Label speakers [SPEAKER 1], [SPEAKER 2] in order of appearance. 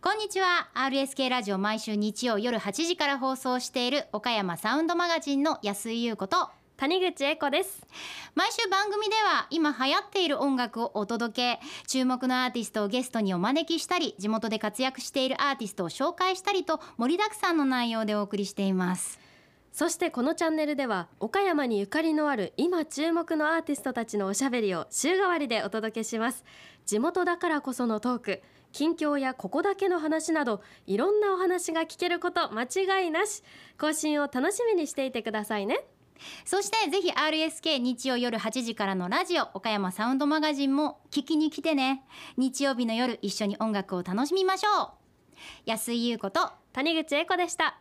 [SPEAKER 1] こんにちは。RSK ラジオ毎週日曜夜8時から放送している岡山サウンドマガジンの安井優子と
[SPEAKER 2] 谷口恵子です。
[SPEAKER 1] 毎週番組では今流行っている音楽をお届け注目のアーティストをゲストにお招きしたり地元で活躍しているアーティストを紹介したりと盛りだくさんの内容でお送りしています。
[SPEAKER 2] そしてこのチャンネルでは岡山にゆかりのある今注目のアーティストたちのおしゃべりを週替わりでお届けします。地元だからこそのトーク近況やここだけの話などいろんなお話が聞けること間違いなし。更新を楽しみにしていてくださいね。
[SPEAKER 1] そしてぜひ RSK 日曜夜8時からのラジオ岡山サウンドマガジンも聞きに来てね。日曜日の夜一緒に音楽を楽しみましょう。安井優子と
[SPEAKER 2] 谷口恵子でした